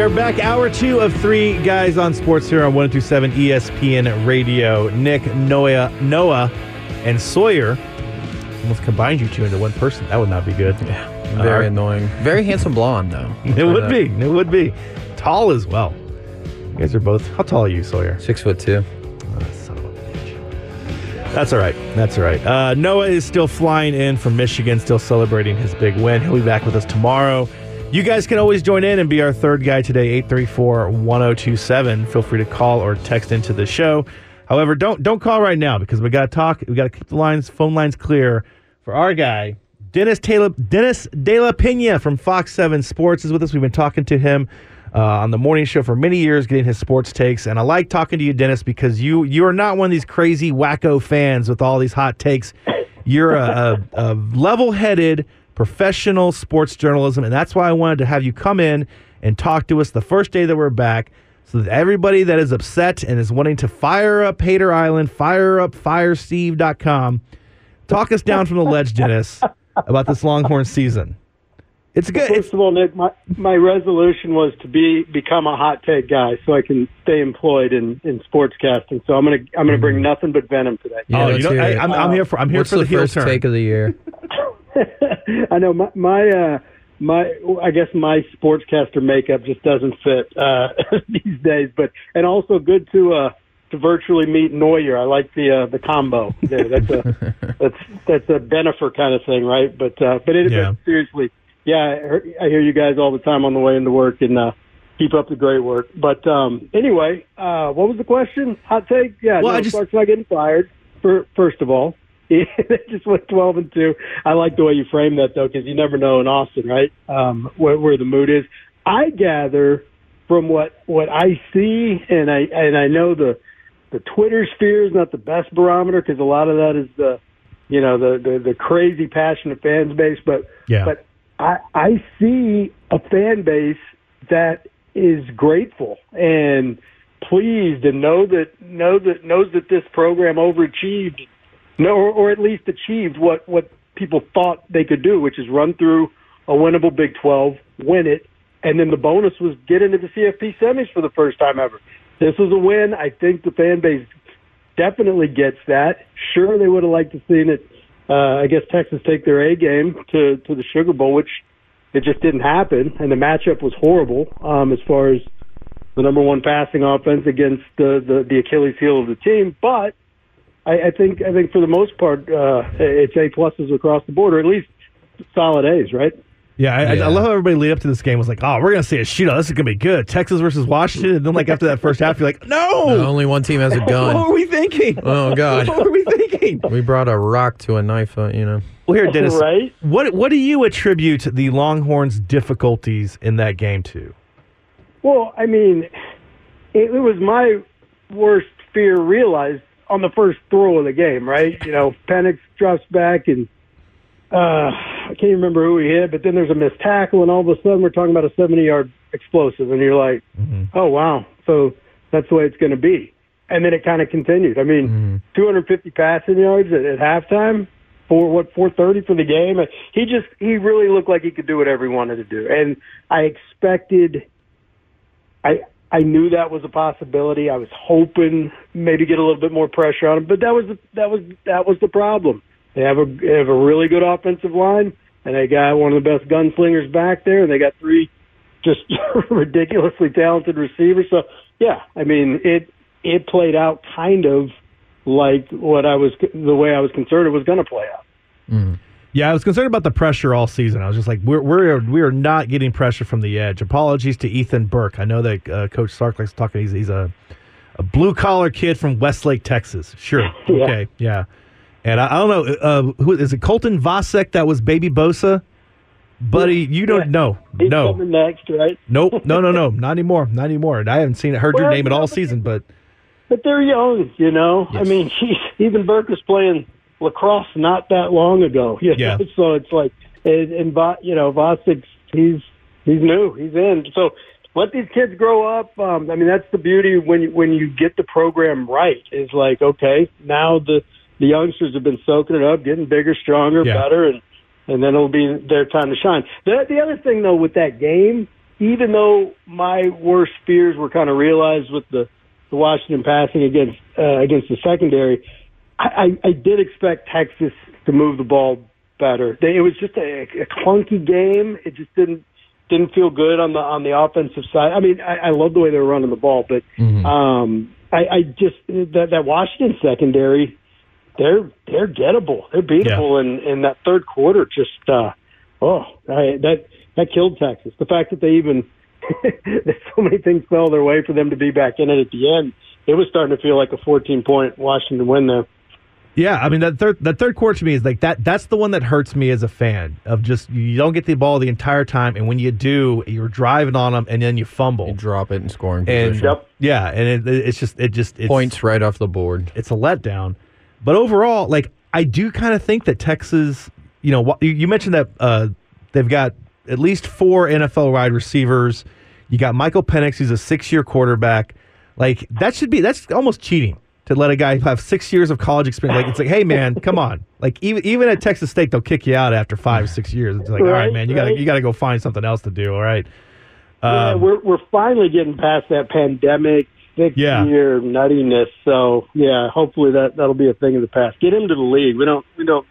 We are back, hour two of three guys on sports here on 1027 ESPN Radio. Nick, Noah, Noah, and Sawyer almost combined you two into one person. That would not be good. Yeah, very Uh, annoying. Very handsome blonde, though. It would be. It would be. Tall as well. You guys are both. How tall are you, Sawyer? Six foot two. Son of a bitch. That's all right. That's all right. Uh, Noah is still flying in from Michigan, still celebrating his big win. He'll be back with us tomorrow. You guys can always join in and be our third guy today, 834 1027. Feel free to call or text into the show. However, don't don't call right now because we got to talk. We got to keep the lines, phone lines clear for our guy, Dennis Taylor, Dennis De La Pena from Fox 7 Sports is with us. We've been talking to him uh, on the morning show for many years, getting his sports takes. And I like talking to you, Dennis, because you you are not one of these crazy wacko fans with all these hot takes. You're a, a, a level-headed professional sports journalism, and that's why I wanted to have you come in and talk to us the first day that we're back. So that everybody that is upset and is wanting to fire up Hater Island, fire up firesteve.com, talk us down from the ledge, Dennis, about this Longhorn season. It's good. It's, First of all, Nick, my, my resolution was to be become a hot take guy so I can stay employed in, in sportscasting. So I'm gonna I'm gonna bring mm-hmm. nothing but venom today. Yeah, oh, you know, I, I'm, I'm here for I'm here What's for the, the, heel first turn. take of the year? I know my my uh, my I guess my sportscaster makeup just doesn't fit uh, these days, but and also good to uh, to virtually meet Neuer. I like the uh, the combo. There. That's a that's that's a Benefer kind of thing, right? But uh, but, it, Yeah. but seriously, yeah, I, hear- I hear you guys all the time on the way into work, and uh, keep up the great work. But um, anyway, uh, what was the question? Hot take? Yeah, Well, no, I just- Clark's not getting fired. For first of all, they just went twelve and two. I like the way you frame that though, because you never know in Austin, right? Um, where, where the mood is. I gather from what what I see, and I and I know the the Twitter sphere is not the best barometer because a lot of that is the you know the the, the crazy passionate fans base, but Yeah. but I I see a fan base that is grateful and pleased and know that know that knows that this program overachieved no or, or at least achieved what what people thought they could do which is run through a winnable Big 12 win it and then the bonus was get into the CFP semis for the first time ever this was a win I think the fan base definitely gets that sure they would have liked to seen it uh, I guess Texas take their A game to to the Sugar Bowl which it just didn't happen, and the matchup was horrible um, as far as the number one passing offense against the, the, the Achilles heel of the team. But I, I think I think for the most part, uh, it's A pluses across the board, or at least solid A's, right? Yeah, I, I- Yeah. I love how everybody lead up to this game was like, "Oh, we're gonna see a shootout. This is gonna be good." Texas versus Washington, and then like after that first half, you're like, "No, No, only one team has a gun." what gun. were we thinking? Oh, God. what were we thinking?" we brought a rock to a knife, uh, you know. Well, here, Dennis, Right. what what do you attribute the Longhorns' difficulties in that game to? Well, I mean, it, it was my worst fear realized on the first throw of the game, right? You know, Penix drops back and uh, I can't remember who he hit, but then there's a missed tackle, and all of a sudden we're talking about a 70 yard explosive, and you're like, oh, wow. So that's the way it's going to be. And then it kind of continued. I mean, 250 passing yards at, at halftime for what 430 for the game. He just he really looked like he could do whatever he wanted to do, and I expected. I I knew that was a possibility. I was hoping maybe get a little bit more pressure on him, but that was the, that was that was the problem. They have a they have a really good offensive line, and they got one of the best gunslingers back there, and they got three just ridiculously talented receivers. So yeah, I mean it it played out kind of like what I was the way I was concerned it was going to play out. Mm-hmm. Yeah, I was concerned about the pressure all season. I was just like, we're we're we are not getting pressure from the edge. Apologies to Ethan Burke. I know that uh, Coach Sark likes talking. He's he's a a blue collar kid from Westlake, Texas. Sure, Yeah. okay, yeah. And I, I don't know uh, who is it. Colton Vasek that was Baby Bosa, buddy. You don't Yeah. know. He's No, coming next, right? nope, no, no, no, not anymore, not anymore. And I haven't seen heard your name at all season, but But they're young, you know. I mean, he, even Burke is playing lacrosse not that long ago. You Yeah. So it's like, and, and you know, Vasek's he's he's new, he's in. So let these kids grow up. Um, I mean, that's the beauty when you, when you get the program right. Is like, okay, now the the youngsters have been soaking it up, getting bigger, stronger, Yeah. better, and and then it'll be their time to shine. The the other thing though with that game even though my worst fears were kind of realized with the, the Washington passing against uh, against the secondary, I, I, I did expect Texas to move the ball better. They, it was just a, a clunky game. It just didn't didn't feel good on the on the offensive side. I mean, I, I love the way they were running the ball, but um, I, I just that that Washington secondary, they're they're gettable. They're beatable, and in that third quarter, just uh, oh, I, that that killed Texas. The fact that they even that so many things fell their way for them to be back in it at the end, it was starting to feel like a 14 point Washington win there. Yeah, I mean that third that third quarter to me is like that. That's the one that hurts me as a fan of just you don't get the ball the entire time, and when you do, you're driving on them, and then you fumble. You drop it in scoring and position. Yep. yeah, and it, it's just it just it's, Points right off the board. It's a letdown, but overall, like I do kind of think that Texas, you know, you- you mentioned that uh, they've got at least four NFL wide receivers. You got Michael Penix, who's a six-year quarterback. Like that should be that's almost cheating to let a guy have six years of college experience. Like it's like, hey man, come on. Like even even at Texas State, they'll kick you out after five six years. It's like, all right, Right, man, you gotta you gotta go find something else to do. All right. yeah, Um, we're we're finally getting past that pandemic six Yeah. year nuttiness. So yeah, hopefully that that'll be a thing of the past. Get him to the league. We don't we don't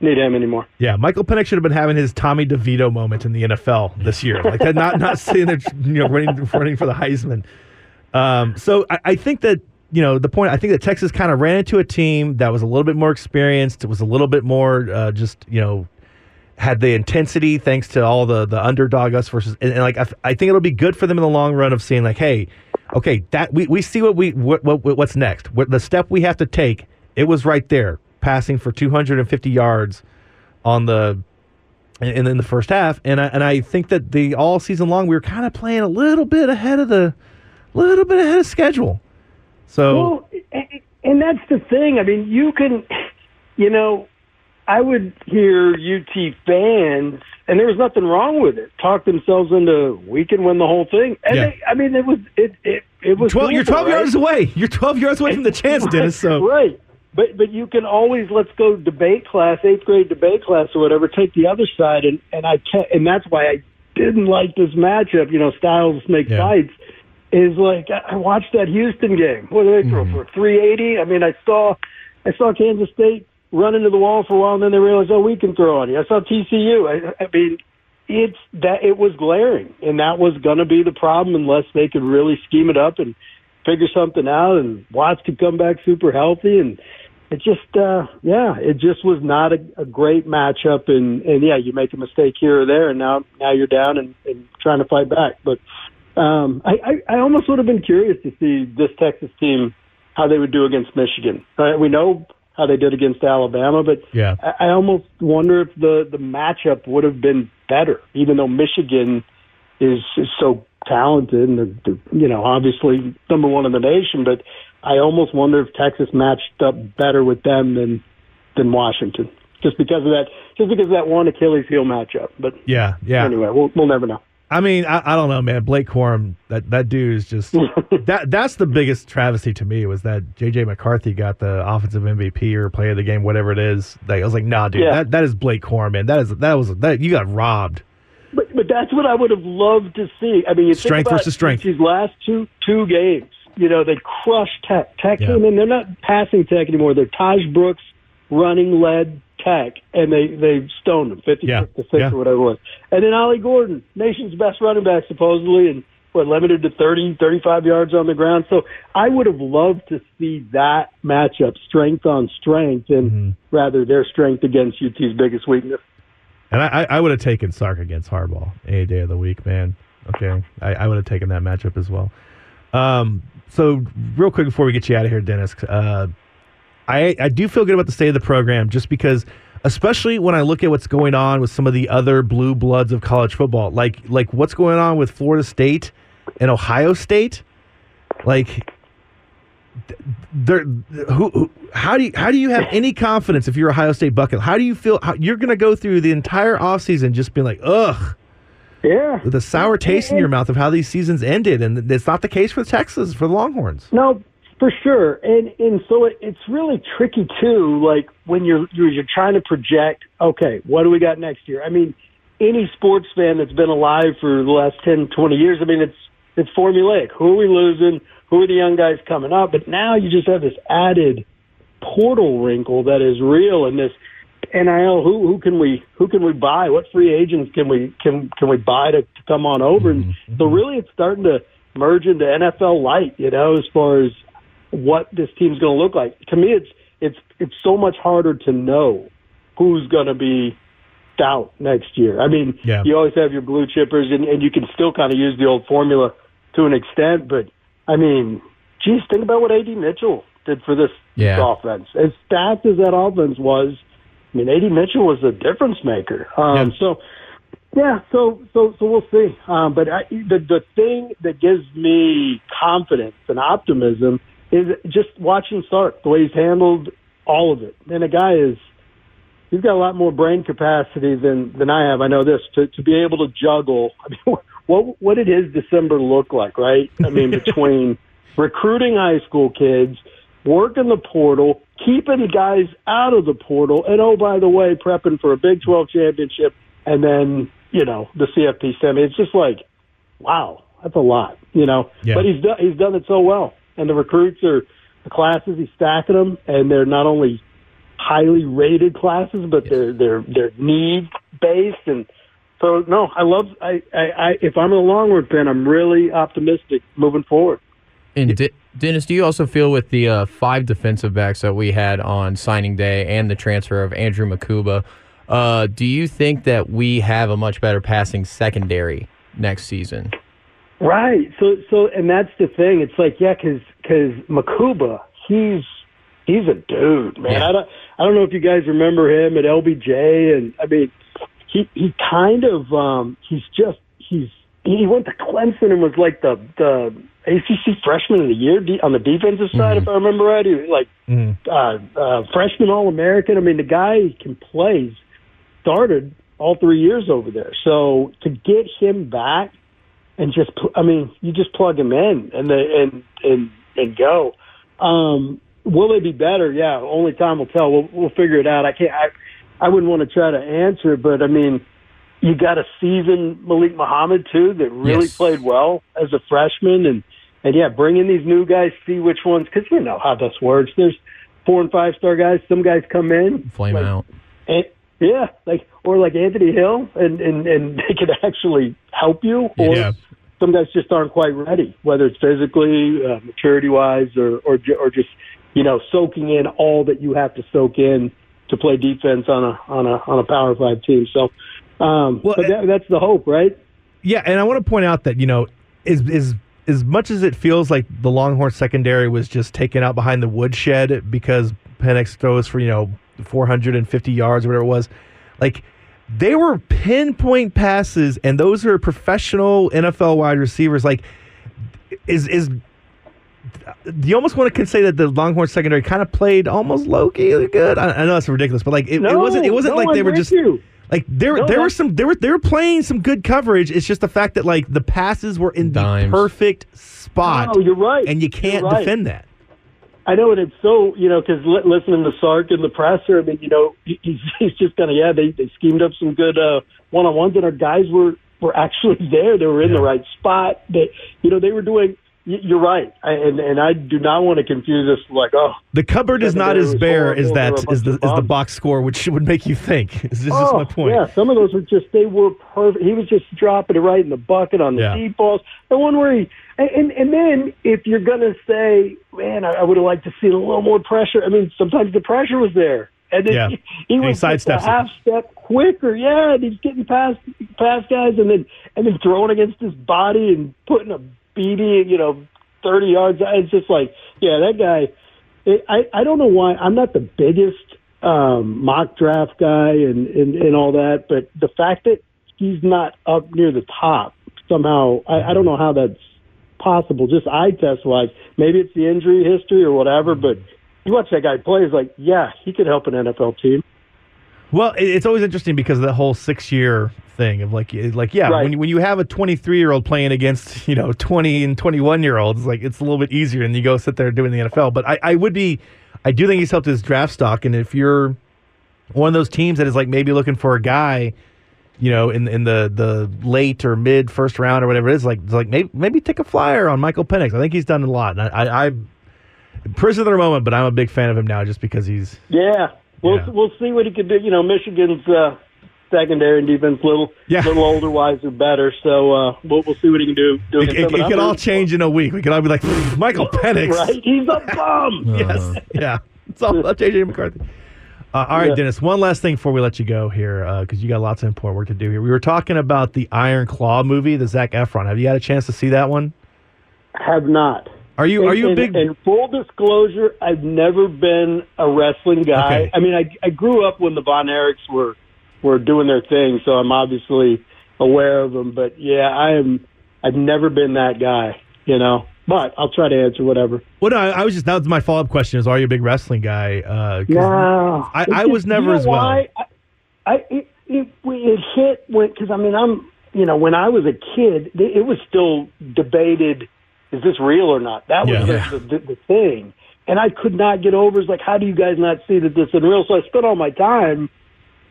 need him anymore. Yeah, Michael Penix should have been having his Tommy DeVito moment in the NFL this year. Like that, not not sitting there, you know, running running for the Heisman. Um, so I, I think that you know the point. I think that Texas kind of ran into a team that was a little bit more experienced. It was a little bit more uh, just you know had the intensity thanks to all the the underdog us versus and, and like I, I think it'll be good for them in the long run of seeing like hey okay that we, we see what we what, what what's next what the step we have to take it was right there passing for 250 yards on the and in the first half and I, and I think that the all season long we were kind of playing a little bit ahead of the little bit ahead of schedule so Well, and that's the thing. I mean, you can, you know, I would hear UT fans, and there was nothing wrong with it, talk themselves into we can win the whole thing. And Yeah. they, I mean, it was it it it was 12 you're 12 right? yards away you're 12 yards away from the chance Dennis so right. But but you can always let's go debate class, eighth grade debate class or whatever. Take the other side, and and I can't. and that's why I didn't like this matchup. You know, styles make Yeah. fights. Is like I watched that Houston game. What did they throw Mm-hmm. for three eighty? I mean, I saw I saw Kansas State run into the wall for a while, and then they realized, oh, we can throw on you. I saw TCU. I, I mean, it's that it was glaring, and that was going to be the problem unless they could really scheme it up and figure something out, and Watts could come back super healthy, and it just, uh, yeah, it just was not a, a great matchup, and and yeah, you make a mistake here or there, and now now you're down and, and trying to fight back, but. Um, I, I, I almost would have been curious to see this Texas team how they would do against Michigan. Uh, we know how they did against Alabama, but Yeah. I, I almost wonder if the the matchup would have been better, even though Michigan is, is so talented and they're, they're, you know obviously number one in the nation. But I almost wonder if Texas matched up better with them than than Washington, just because of that, just because of that one Achilles heel matchup. But yeah yeah anyway, we'll we'll never know. I mean, I, I don't know, man. Blake Corum, that that dude is just that. That's the biggest travesty to me was that JJ McCarthy got the offensive MVP or player of the game, whatever it is. Like I was like, nah, dude, Yeah. that, that is Blake Corum, man. That is that was that you got robbed. But but that's what I would have loved to see. I mean, Strength versus strength. These last two two games, you know, they crushed Tech. Tech Yeah. came in. They're not passing Tech anymore. They're Tahj Brooks running led And they they stoned him fifty Yeah. to six Yeah. or whatever it was. And then Ollie Gordon, nation's best running back supposedly, and what limited to 30, 35 yards on the ground. So I would have loved to see that matchup, strength on strength, and Mm-hmm. rather their strength against UT's biggest weakness. And I, I, I would have taken Sark against Harbaugh any day of the week, man. Okay, I, I would have taken that matchup as well. Um, so real quick before we get you out of here, Dennis, uh, I I do feel good about the state of the program just because, especially when I look at what's going on with some of the other blue bloods of college football, like like what's going on with Florida State and Ohio State, like. There, who, who, how do you how do you have any confidence if you're Ohio State bucket? How do you feel? How, you're going to go through the entire offseason just being like, ugh, Yeah. with a sour taste in your mouth of how these seasons ended, and it's not the case for Texas for the Longhorns. No, for sure, and and so it, it's really tricky too. Like when you're you're, you're trying to project, okay, what do we got next year? I mean, any sports fan that's been alive for the last 10, 20 years, I mean, it's it's formulaic. Who are we losing? Who are the young guys coming up? But now you just have this added portal wrinkle that is real in this NIL. Who who can we who can we buy? What free agents can we can can we buy to, to come on over? And mm-hmm. so really, it's starting to merge into NFL light. You know, as far as what this team's going to look like. To me, it's it's it's so much harder to know who's going to be stout next year. I mean, Yeah. you always have your blue chippers, and, and you can still kind of use the old formula to an extent. But I mean, geez, think about what AD Mitchell did for this Yeah. offense. As stacked as that offense was, I mean, AD Mitchell was a difference maker. Um, Yeah. So, yeah, so so so we'll see. Um, but I, the the thing that gives me confidence and optimism is just watching Sark, the way he's handled all of it. And the guy is he's got a lot more brain capacity than than I have. I know this to to be able to juggle. I mean, what what did his December look like? Right? I mean, between recruiting high school kids, working the portal, keeping guys out of the portal, and oh by the way, prepping for a Big Twelve championship, and then you know the CFP semi. It's just like, wow, that's a lot. You know, Yeah. but he's done he's done it so well, and the recruits are the classes he's stacking them, and they're not only highly rated classes, but they're they're they're need based and. So no, I love. I, I, I if I'm a Longhorn fan, I'm really optimistic moving forward. And De- Dennis, do you also feel with the uh, five defensive backs that we had on signing day and the transfer of Andrew Mukuba, uh, do you think that we have a much better passing secondary next season? Right. So so and that's the thing. It's like yeah, because because Mukuba, he's he's a dude, man. Yeah. I don't I don't know if you guys remember him at LBJ, and I mean, he he kind of um he's just he's he went to Clemson and was like the the ACC freshman of the year on the defensive side, if I remember right. He was like Mhm. uh, uh, freshman All American. I mean, the guy can play. Started all three years over there. So to get him back and just, pl- I mean, you just plug them in and they, and and and go. Um, will they be better? Yeah, only time will tell. We'll we'll figure it out. I can't. I, I wouldn't want to try to answer, but I mean, you got a seasoned Malik Muhammad too that really Yes. played well as a freshman, and and yeah, bring in these new guys, see which ones because you know how this works. There's four and five star guys. Some guys come in, Flame like, out. and, yeah, like or like Anthony Hill, and and and they could actually help you, or Yeah. some guys just aren't quite ready, whether it's physically, uh, maturity wise, or or or just you know soaking in all that you have to soak in to play defense on a on a on a Power Five team. So, um, Well, but that, that's the hope, right? Yeah, and I want to point out that you know, is is as much as it feels like the Longhorn secondary was just taken out behind the woodshed because Penix throws for you know 450 yards or whatever it was, like they were pinpoint passes, and those are professional NFL wide receivers. Like, is is you almost want to say that the Longhorn secondary kind of played almost low key good. I, I know that's ridiculous, but like it, it wasn't. It wasn't no, like they were just. you. Like there, No, there were some, they were, they were playing some good coverage. It's just the fact that like the passes were in Dimes. the perfect spot, No, you're right. and you can't right. defend that. I know, and it's so you know because li- listening to Sark in the presser, I mean, you know, he's, he's just kind of yeah. They they schemed up some good uh, one on ones, and our guys were were actually there. They were in the right spot. They, you know, they were doing. You're right, I, and and I do not want to confuse us like oh The cupboard is not as bare as that There were a is the is the box score, which would make you think. This is oh my point. yeah. Some of those were just they were perfect. He was just dropping it right in the bucket on the Yeah. deep balls. The one where he and and, and then if you're gonna say, man, I, I would have liked to see a little more pressure. I mean, sometimes the pressure was there, and then Yeah. he, he And he was just a half step quicker. Yeah, and he's getting past past guys, and then and then throwing against his body and putting a BB, you know, thirty yards. It's just like, yeah, that guy. It, I I don't know why I'm not the biggest um, mock draft guy and, and and all that, but the fact that he's not up near the top somehow, I, I don't know how that's possible. Just eye test wise, maybe it's the injury history or whatever, but. You watch that guy play, it's like, yeah, he could help an NFL team. Well, it- it's always interesting because of the whole six year thing of like, like yeah, Right. when you, when you have a 23 year old playing against you know 20 and 21 year olds, like it's a little bit easier, and you go sit there doing the NFL. But I, I would be, I do think he's helped his draft stock, and if you're one of those teams that is like maybe looking for a guy, you know, in in the the late or mid first round or whatever it is, like it's like maybe maybe take a flyer on Michael Penix. I think he's done a lot. And I, I, I'm prison of the moment, but I'm a big fan of him now just because he's Yeah, we'll Yeah. we'll see what he can do. You know, Michigan's uh, secondary and defense little Yeah. little older, wiser, better. So uh, we'll we'll see what he can do. do it, it, it could all change in a week. We could all be like Michael Penix. Right? He's a bum. Yes. Yeah. It's all about JJ McCarthy. Uh, all right, Yeah. Dennis. One last thing before we let you go here, because you got lots of important work to do here. We were talking about the Iron Claw movie, the Zac Efron. Have you had a chance to see that one? Have not. Are you are you a big? And full disclosure, I've never been a wrestling guy. Okay. I mean, I I grew up when the Von Erichs were were doing their thing, so I'm obviously aware of them. But yeah, I am. I've never been that guy, you know. But I'll try to answer whatever. Well, no, I, I was just that was my follow up question: Is are you a big wrestling guy? Uh, No, I- I just- was never you know as well. why? I, I it, it, it hit when because I mean I'm you know when I was a kid it it was still debated is this real or not that was Yeah. the, the, the thing and I could not get over it's like how do you guys not see that this is real so I spent all my time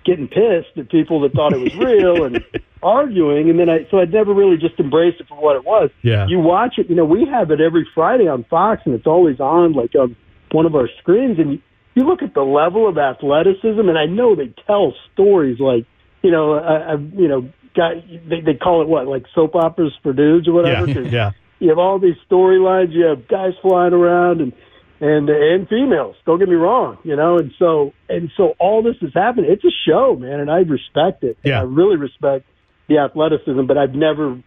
getting pissed at people that thought it was real and arguing and then I so I'd never really just embraced it for what it was Yeah. you watch it you know we have it every Friday on Fox and it's always on like on one of our screens and you, you look at the level of athleticism and I know they tell stories like you know I, I you know got they they call it what like soap operas for dudes or yeah, yeah, you have all these storylines. You have guys flying around and and and females. Don't get me wrong, you know. And so and so all this is happening. It's a show, man, and I respect it. Yeah. I really respect the athleticism, but I've never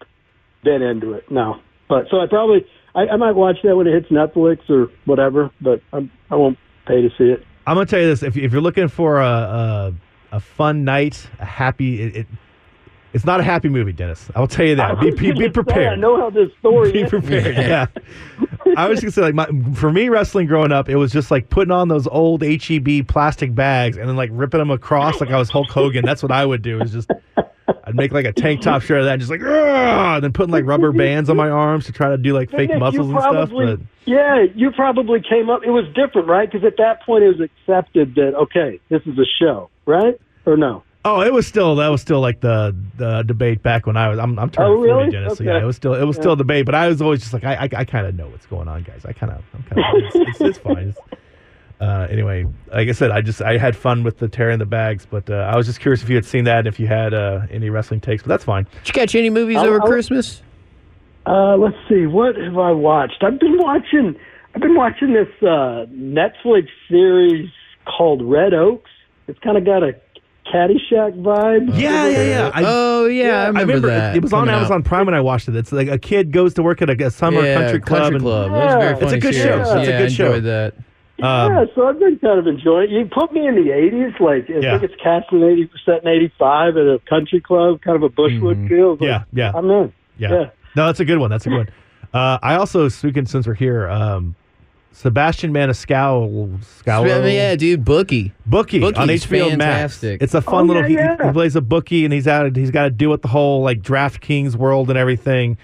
been into it. No, but so I probably I, I might watch that when it hits Netflix or whatever, but I'm, I won't pay to see it. I'm gonna tell you this: if if you're looking for a a, a fun night, a happy, it, it it's not a happy movie, Dennis. I will tell you that. I Be be, gonna say, prepared. I know how this story be is. prepared. Yeah. I was gonna say, like, my, for me, wrestling growing up, it was just like putting on those old HEB plastic bags and then like ripping them across like I was Hulk Hogan. That's what I would do. Is just I'd make like a tank top shirt of that, and just like, "Argh!" and then putting like rubber bands on my arms to try to do like fake Nick, you muscles and stuff. But Yeah, you probably came up. It was different, right? Because at that point, it was accepted that okay, this is a show, right? Or no? Oh, it was still that was still like the the debate back when I was. I'm I'm turning Oh, really? 40, Dennis. So yeah, Okay. it was still it was still a debate. But I was always just like, I I, I kind of know what's going on, guys. I kind of I'm kind of it's, it's, it's fine. It's, uh, anyway, like I said, I just I had fun with the tearing the bags, but uh, I was just curious if you had seen that, and if you had uh, any wrestling takes. But that's fine. Did you catch any movies I'll- over I'll- Christmas? Uh, let's see. What have I watched? I've been watching. I've been watching this uh, Netflix series called Red Oaks. It's kind of got a Caddyshack vibe. Yeah, yeah, yeah. I, oh yeah, I remember, I remember that. it, it was on coming out. Amazon Prime when I watched it. It's like a kid goes to work at a, a summer yeah, country club. and- Club. It was a very Yeah. funny It's a good show. series. It's a yeah, good I show. enjoyed that. Um, yeah, so I've been kind of enjoying. it. You put me in the '80s, like I Yeah. think it's cast in eighty percent in '85 at a country club, kind of a Bushwood Mhm. feel. Like, Yeah, yeah. I'm in. Yeah. Yeah. No, that's a good one. That's a good one. Uh, I also, speaking since we're here, um, Sebastian Maniscalco, Scalo, yeah, dude, Bookie. bookie on Bookie's HBO Max. It's a fun Oh, little. yeah, he, yeah. he plays a bookie, and he's out. He's got to deal with the whole like DraftKings world and everything.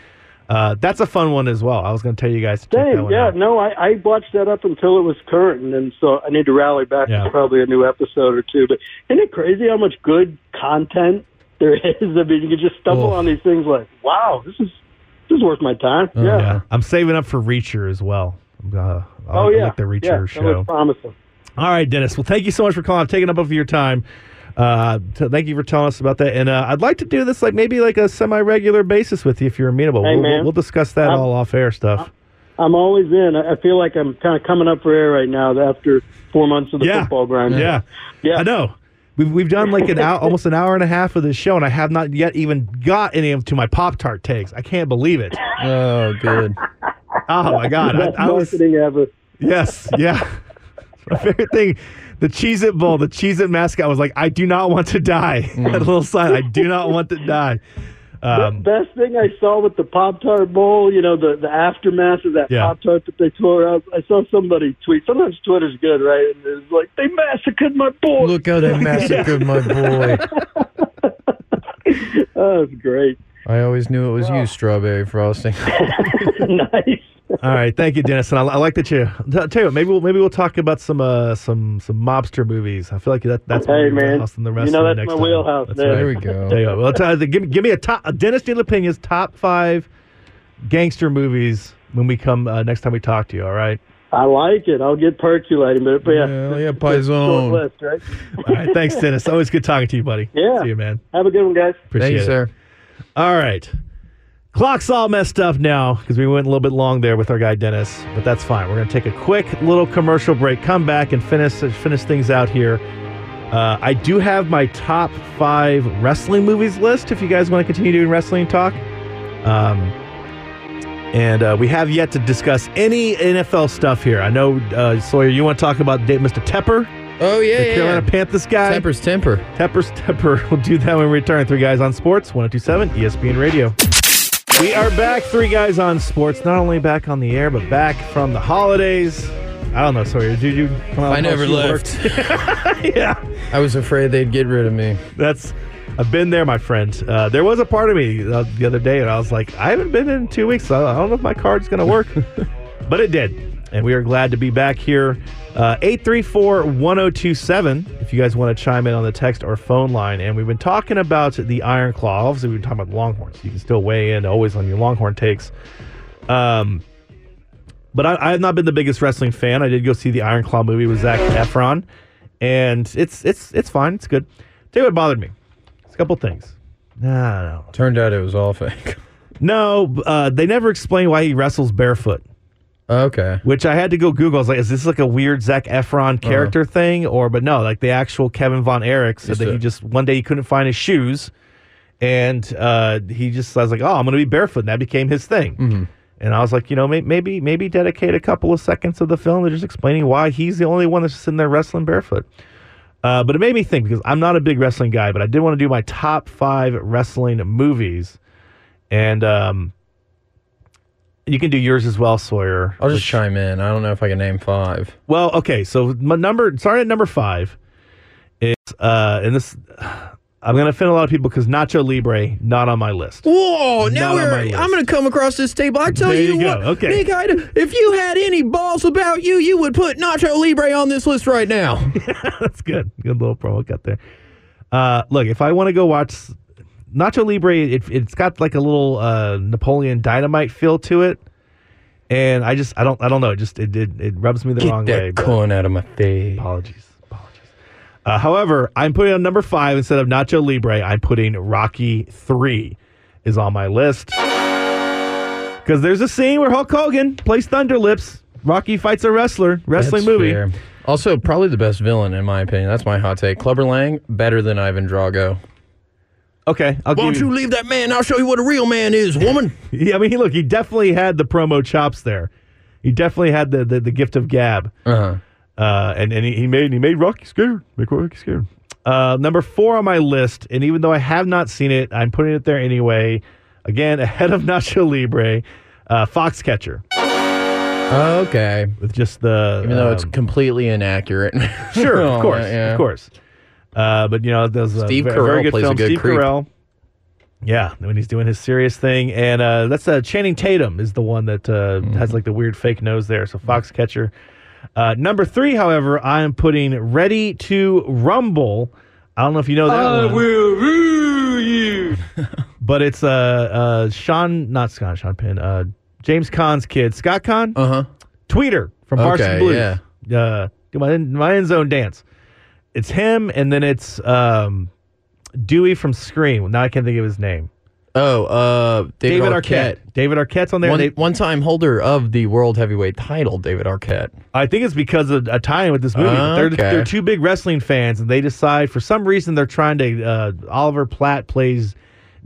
Uh, that's a fun one as well. I was going to tell you guys to check that Dang, one yeah, out. no, I, I watched that up until it was current, and then so I need to rally back Yeah. to probably a new episode or two. But isn't it crazy how much good content there is? I mean, you can just stumble Oh. on these things like, wow, this is this is worth my time. Oh, yeah. Yeah, I'm saving up for Reacher as well. Uh, I Oh like- I yeah, like the Reacher yeah, That show. was promising. All right, Dennis. Well, thank you so much for calling, taking up of your time. Uh, t- thank you for telling us about that. And uh, I'd like to do this like maybe like a semi-regular basis with you if you're amenable. Hey, we'll, we'll, man. we'll discuss that I'm- all off-air stuff. I'm always in. I I feel like I'm kind of coming up for air right now after four months of the Yeah. football grind. yeah, yeah. I know. We've we've done like an hour, almost an hour and a half of this show, and I have not yet even got any of to my Pop Tart takes. I can't believe it. Oh, good. Oh my god! I, Best I was marketing ever. yes, yeah. My favorite thing, the Cheez It Bowl, the Cheez It mascot was like, "I do not want to die." that little sign, "I do not want to die." Um, the best thing I saw with the Pop Tart Bowl, you know, the the aftermath of that Yeah. Pop Tart that they tore up. I saw somebody tweet. Sometimes Twitter's good, right? And it's like they massacred my boy. Look how they massacred my boy. that was great. I always knew it was you, strawberry frosting. nice. All right, thank you, Dennis. And I, I like that you. I'll tell you what, maybe we'll maybe we'll talk about some uh, some some mobster movies. I feel like that that's more Hey, your man. wheelhouse than the rest You know of the that's next my time. wheelhouse, That's man. right. There we go. Tell you what, well, tell you, give me give me a top uh, Dennis De La Pena's top five gangster movies when we come uh, next time we talk to you. All right. I like it. I'll get percolating, but, but yeah, Hell yeah, it's a Paison. list, right? All right. Thanks, Dennis. Always good talking to you, buddy. Yeah. See you, man. Have a good one, guys. Appreciate Thank you, it. sir. All right. Clock's all messed up now because we went a little bit long there with our guy Dennis, but that's fine. We're going to take a quick little commercial break, come back and finish finish things out here. Uh, I do have my top five wrestling movies list. If you guys want to continue doing wrestling talk, um, and uh, we have yet to discuss any NFL stuff here. I know uh, Sawyer, you want to talk about Mr. Tepper, Oh yeah, the yeah. Carolina Panthers guy. Tepper's temper. Tepper's Tepper. We'll do that when we return. Three guys on sports, 1027 ESPN Radio. We are back, three guys on sports. Not only back on the air, but back from the holidays. I don't know, sorry, did you? Well, I never left. yeah, I was afraid they'd get rid of me. that's. I've been there, my friend. Uh, there was a part of me uh, the other day, and I was like, I haven't been in two weeks. So I don't know if my card's going to work, but it did, and we are glad to be back here. Uh, Eight three four one zero two seven. If you guys want to chime in on the text or phone line, and we've been talking about the Iron Claw. Obviously, we've been talking about the Longhorns. You can still weigh in always on your Longhorn takes. Um, but I, I have not been the biggest wrestling fan. I did go see the Iron Claw movie with Zac Efron, and it's it's it's fine. It's good. Tell you what bothered me. It's a couple things. Nah, no, Turned out it was all fake. no. Uh, they never explain why he wrestles barefoot. Okay. Which I had to go Google. I was like, is this like a weird Zac Uh-huh. Efron character thing, or but no, like the actual Kevin Von Erich said that he just one day he couldn't find his shoes, and uh, he just I was like, oh, I'm gonna be barefoot. And that became his thing. Mm-hmm. And I was like, you know, may- maybe maybe dedicate a couple of seconds of the film to just explaining why he's the only one that's sitting there wrestling barefoot. Uh, but it made me think because I'm not a big wrestling guy, but I did want to do my top five wrestling movies, and um, you can do yours as well, Sawyer. I'll just which- chime in. I don't know if I can name five. well, okay. So my number, starting at number five, is uh, and this I'm gonna offend a lot of people because Nacho Libre not on my list. Whoa! Now list. I'm going to come across this table. I tell There you, you what, Okay. Nick, I'd- if you had any balls about you, you would put Nacho Libre on this list right now. That's good. Good little promo cut there. Uh, look, if I want to go watch Nacho Libre, it, it's got like a little uh, Napoleon Dynamite feel to it, and I just I don't I don't know. It just it it, it rubs me the Get wrong that way. corn out of my face. Apologies. Apologies. Uh, however, I'm putting on number five instead of Nacho Libre. I'm putting Rocky 3 is on my list. Because there's a scene where Hulk Hogan plays Thunderlips. Rocky fights a wrestler, wrestling That's movie. fair. Also, probably the best villain in my opinion. That's my hot take. Clubber Lang better than Ivan Drago. Okay, I'll Why don't give you leave that man? I'll show you what a real man is, woman. Yeah, I mean, look, he definitely had the promo chops there. He definitely had the the, the gift of gab. Uh-huh. uh, and and he, he made he made Rocky scared, make Rocky scared. Uh, number four on my list, and even though I have not seen it, I'm putting it there anyway. Again, ahead of Nacho Libre, uh, Foxcatcher Okay. with just the Even though it's um, completely inaccurate. sure, Oh, of course, yeah. of course. Uh, but you know, there's a Steve ve- Carell very good plays a good Steve creep. Carell. Yeah, when he's doing his serious thing, and uh, that's uh, Channing Tatum is the one that uh, Mm-hmm. has like the weird fake nose there. So Foxcatcher. Uh, number three, however, I am putting Ready to Rumble. I don't know if you know that one, will rule you. but it's uh, uh, Sean, not Scott, Sean Penn, uh, James Caan's kid, Scott Caan, Uh-huh. Tweeder from Okay, Varsity Blues. yeah. Uh, do my my end zone dance. It's him, and then it's um, Dewey from Scream. Now I can't think of his name. Oh, uh, David, David Arquette. Arquette. David Arquette's on there. One, They- one-time holder of the world heavyweight title, David Arquette. I think it's because of a tie-in with this movie. They're, Okay. they're two big wrestling fans, and they decide for some reason they're trying to. Uh, Oliver Platt plays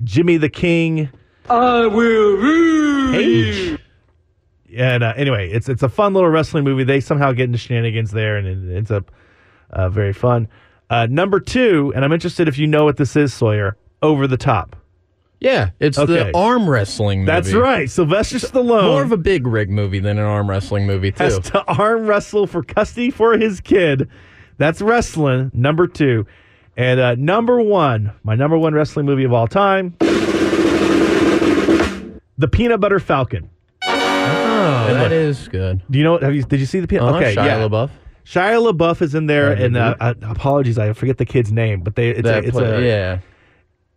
Jimmy the King. I will rule Hey. And uh, anyway, it's it's a fun little wrestling movie. They somehow get into shenanigans there, and it ends up uh, very fun. Uh, number two, and I'm interested if you know what this is, Sawyer. Over the top. Yeah, it's Okay. the arm wrestling movie. That's right. Sylvester Stallone More of a big rig movie than an arm wrestling movie, too. has to arm wrestle for custody for his kid. That's wrestling. Number two, and uh, number one, my number one wrestling movie of all time, The Peanut Butter Falcon. oh. That is good. Do you know? Have you? Did you see the? peanut? Uh-huh, okay, Shia yeah. LaBeouf. Shia LaBeouf is in there, and uh, uh, apologies, I forget the kid's name, but they it's a, it's play- a yeah.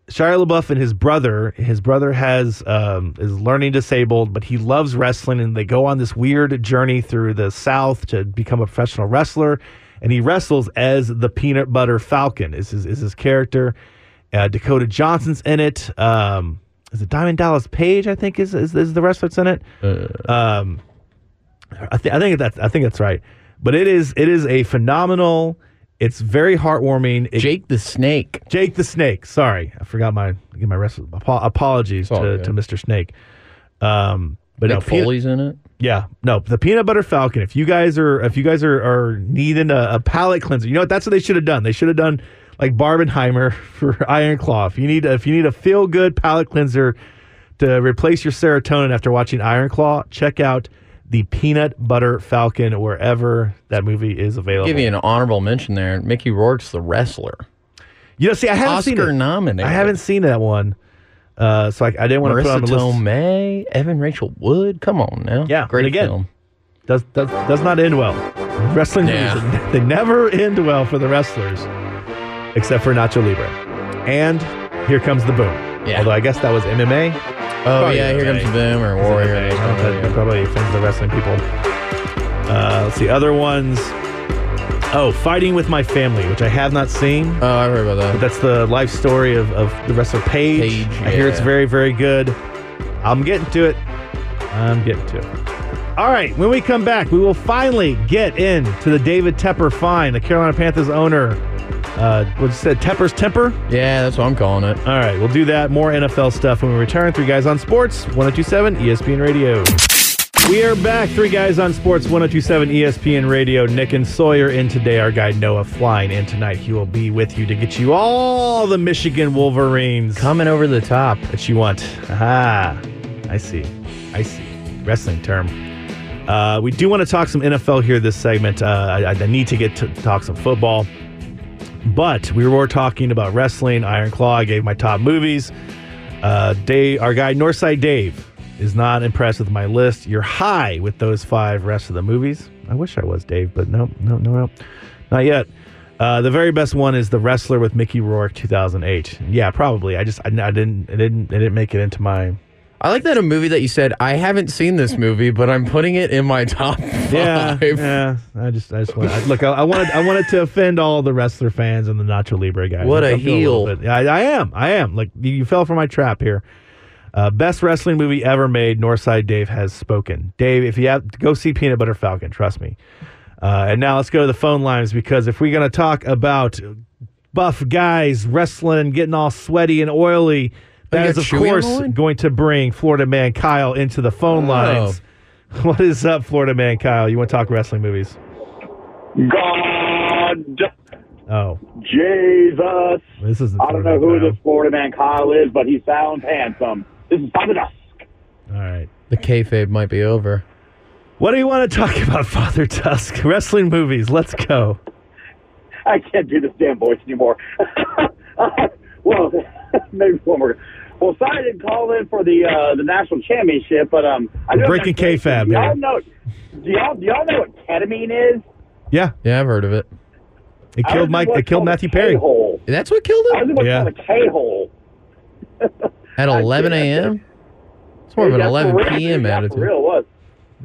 Shia LaBeouf and his brother. His brother has um, is learning disabled, but he loves wrestling, and they go on this weird journey through the South to become a professional wrestler. And he wrestles as the Peanut Butter Falcon. Is his is his character? Uh, Dakota Johnson's in it. Um, is it Diamond Dallas Page? I think is is, is the wrestler that's in it. Um, I, th- I think that's I think that's right. But it is it is a phenomenal. It's very heartwarming. It, Jake the Snake. Jake the Snake. Sorry, I forgot my get my rest. Apo- apologies to, to Mr. Snake. Um, but no, Nick peanut- Foley's in it. yeah, no, the peanut butter falcon. If you guys are if you guys are, are needing a, a palate cleanser, you know what? That's what they should have done. They should have done like Barbenheimer for Iron Claw. If you need if you need a feel good palate cleanser to replace your serotonin after watching Iron Claw, check out the peanut butter falcon wherever that movie is available. Give you an honorable mention there. Mickey Rourke's the wrestler. you know, see, I haven't seen Oscar it. nominated. I haven't seen that one. Uh, so I, I didn't want to put it on the list. Tomei, Evan Rachel Wood. Come on now. Yeah, great again, film. Does, does does not end well. Wrestling Yeah. movies, they never end well for the wrestlers, except for Nacho Libre. And here comes the boom. Yeah. Although I guess that was MMA. Oh Probably yeah, here MMA. comes the boom or It's Warrior. MMA. or I don't something, know, yeah. Probably offends the wrestling people. Uh, let's see other ones. Oh, Fighting with My Family, which I have not seen. Oh, I heard about that. That's the life story of, of the wrestler Paige. Paige, I hear it's very, very good. I'm getting to it. I'm getting to it. All right, when we come back, we will finally get into the David Tepper fine, the Carolina Panthers owner. Uh, what's it? Tepper's temper? Yeah, that's what I'm calling it. All right, we'll do that. More NFL stuff when we return. Three Guys on Sports, 1027 ESPN Radio. We are back. Three Guys on Sports, 1027 ESPN Radio. Nick and Sawyer in today. Our guy Noah flying in tonight. He will be with you to get you all the Michigan Wolverines Coming over the top. that you want. Aha. I see. I see. Wrestling term. Uh, we do want to talk some NFL here this segment. Uh, I, I need to get to talk some football. But we were talking about wrestling. Iron Claw. I gave my top movies. Uh, Dave, our guy Northside Dave is not impressed with my list. You're high with those five rest of the movies. I wish I was Dave, but no, no, no, no, not yet. Uh, the very best one is The Wrestler with Mickey Rourke, 2008. Yeah, probably. I just I, I didn't it didn't it didn't make it into my I like that a movie that you said I haven't seen this movie, but I'm putting it in my top five. yeah yeah. I just I just want I, look I, I wanted I wanted to offend all the wrestler fans and the Nacho Libre guys. What a heel. little bit- I, I am I am like you, you fell for my trap here. Uh, best wrestling movie ever made. Northside Dave has spoken. Dave, if you have go see Peanut Butter Falcon, trust me. Uh, and now let's go to the phone lines because if we're going to talk about buff guys wrestling and getting all sweaty and oily, that you is got of Chewy on the course going to bring Florida man Kyle into the phone Oh. lines. What is up, Florida man Kyle? You want to talk wrestling movies? God, Oh, Jesus. this is. I don't know who this Florida man Kyle is, but he sounds handsome. This is Father Dusk. All right. The kayfabe might be over. What do you want to talk about, Father Tusk? Wrestling movies. Let's go. I can't do this damn voice anymore. well, maybe one more. Well, sorry I didn't call in for the uh, the national championship, but um, I We're know breaking kayfabe Do y'all here. know? Do y'all do y'all know what ketamine is? Yeah, Yeah, I've heard of it. it I killed Mike. It killed Matthew Perry. K-hole. That's what killed I was him Yeah. called a K-hole. at 11 did, I did. a.m. It's more of an 11 for real, p.m. yeah, attitude. For real, it was.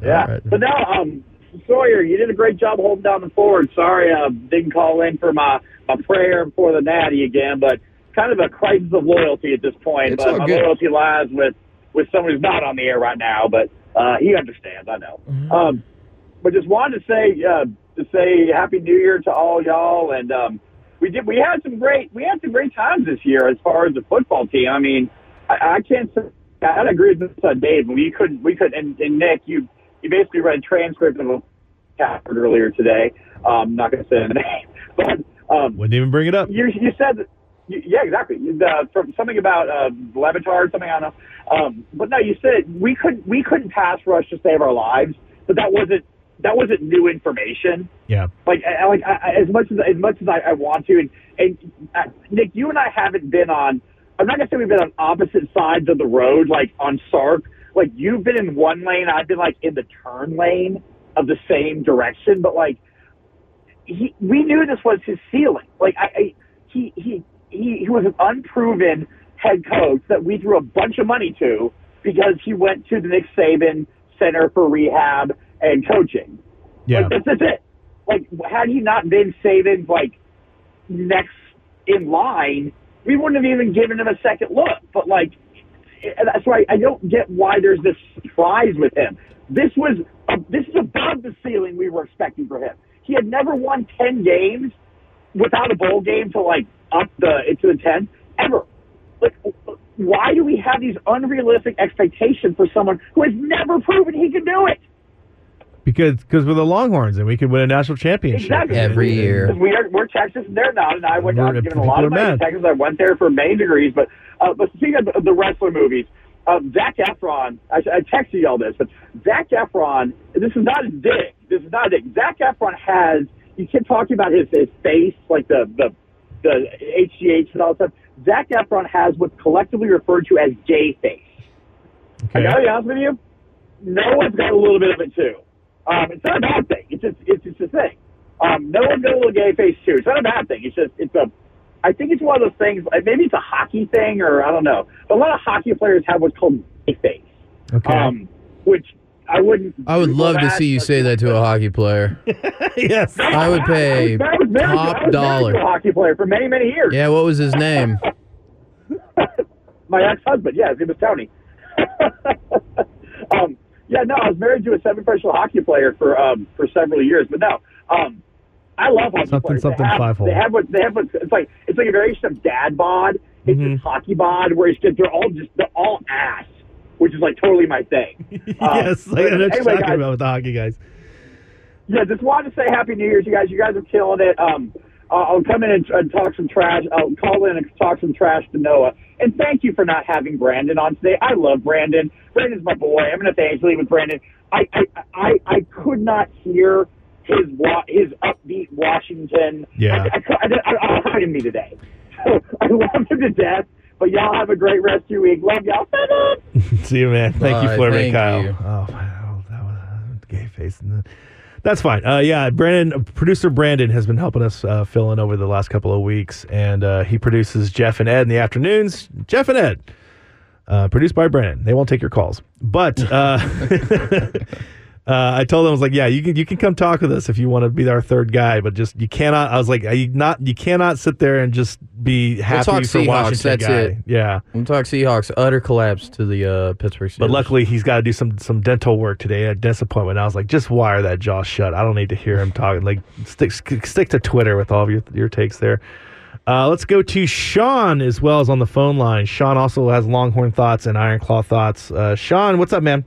Yeah. All right. But now, um, Sawyer, you did a great job holding down the fort. Sorry, uh, didn't call in for my, my prayer for the natty again, but kind of a crisis of loyalty at this point. It's but my good. loyalty lies with, with someone who's not on the air right now, but uh, he understands, I know. Mm-hmm. Um, but just wanted to say uh, to say Happy New Year to all y'all, and um, we did we had some great we had some great times this year as far as the football team. I mean, I, I can't say I agree with this, uh, Dave. We couldn't we could and, and Nick, you you basically read a transcript of a Stafford earlier today. Um, not going to say the name, but um, Wouldn't even bring it up. you you said yeah exactly the, from something about uh, Levitard something I don't know. Um, but no, you said we couldn't we couldn't pass rush to save our lives, but that wasn't that wasn't new information Yeah. like I, like I, I- as much as as much as I, I want to and and uh, Nick you and I haven't been on I'm not gonna say we've been on opposite sides of the road like on Sark like you've been in one lane, I've been like in the turn lane of the same direction, but like he, we knew this was his ceiling. Like I, I he, he, he, he was an unproven head coach that we threw a bunch of money to because he went to the Nick Saban Center for Rehab and Coaching. Yeah. Like, that's, that's it. Like, had he not been Saban's like next in line, we wouldn't have even given him a second look. But like, that's why I don't get why there's this surprise with him. This was uh, this is above the ceiling we were expecting for him. He had never won ten games without a bowl game to like up the into the ten ever. Like, why do we have these unrealistic expectations for someone who has never proven he can do it? Because because we're the Longhorns and we could win a national championship Exactly. Every year. We are, we're Texas and they're not, and I went We're- out given a lot of money to. Texas. I went there for main degrees, but uh, but speaking of the, the wrestler movies, uh, Zac Efron. I, I texted you all this, but Zac Efron. This is not a dick. This is not a dick. Zac Efron has. You keep talking about his his face, like the the the HGH and all that stuff. Zac Efron has what's collectively referred to as gay face. Okay. I gotta be honest with you, no one's got a little bit of it too. Um, it's not a bad thing. It's just it's just a thing. Um, no one's got a little gay face too. It's not a bad thing. It's just it's a. I think it's one of those things. Like maybe it's a hockey thing or I don't know. But a lot of hockey players have what's called gay face, Okay. um, which I wouldn't. I would love to see you say that to a hockey player. yes. I would pay I was married to- I top was married to dollar. a hockey player for many many years. Yeah, what was his name? my ex-husband. Yeah, his name was Tony. um, yeah, no, I was married to a seven-professional hockey player for um, for several years, but no, um, I love hockey Something, players. something, they have, five-hole. They have what they have. What, it's like it's like a variation of dad bod. It's just hockey bod, where it's just, they're all just they're all ass, which is like totally my thing. Um, yes. I know anyway, talking guys, about with the hockey guys. yeah, just wanted to say Happy New Year you guys. You guys are killing it. Um, uh, I'll come in and, and talk some trash. I'll call in and talk some trash to Noah. And thank you for not having Brandon on today. I love Brandon. Brandon's my boy. I'm going to thank you with Brandon. I, I I I could not hear his wa- his upbeat Washington. Yeah. I, I, cou- I, I, I heard him me today. So I love him to death. But y'all have a great rest of your week. Love y'all. See you, man. Thank you, Bye. Flurry Thank Kyle. you. Oh, wow, that was a gay face. That's fine. Uh, yeah, Brandon, producer Brandon has been helping us uh, fill in over the last couple of weeks, and uh, he produces Jeff and Ed in the afternoons. Jeff and Ed, uh, produced by Brandon. They won't take your calls, but uh, uh, I told them I was like, yeah, you can you can come talk with us if you want to be our third guy, but just you cannot. I was like, you not you cannot sit there and just be happy talk for Seahawks, Washington that's guy. it. Yeah. I'm talking Seahawks utter collapse to the uh, Pittsburgh Steelers. But luckily, he's got to do some some dental work today at dentist appointment. I was like, just wire that jaw shut. I don't need to hear him talking. Like, stick stick to Twitter with all of your your takes there. Uh, let's go to Sean as well as on the phone line. Sean also has Longhorn thoughts and Iron Claw thoughts. Uh, Sean, what's up, man?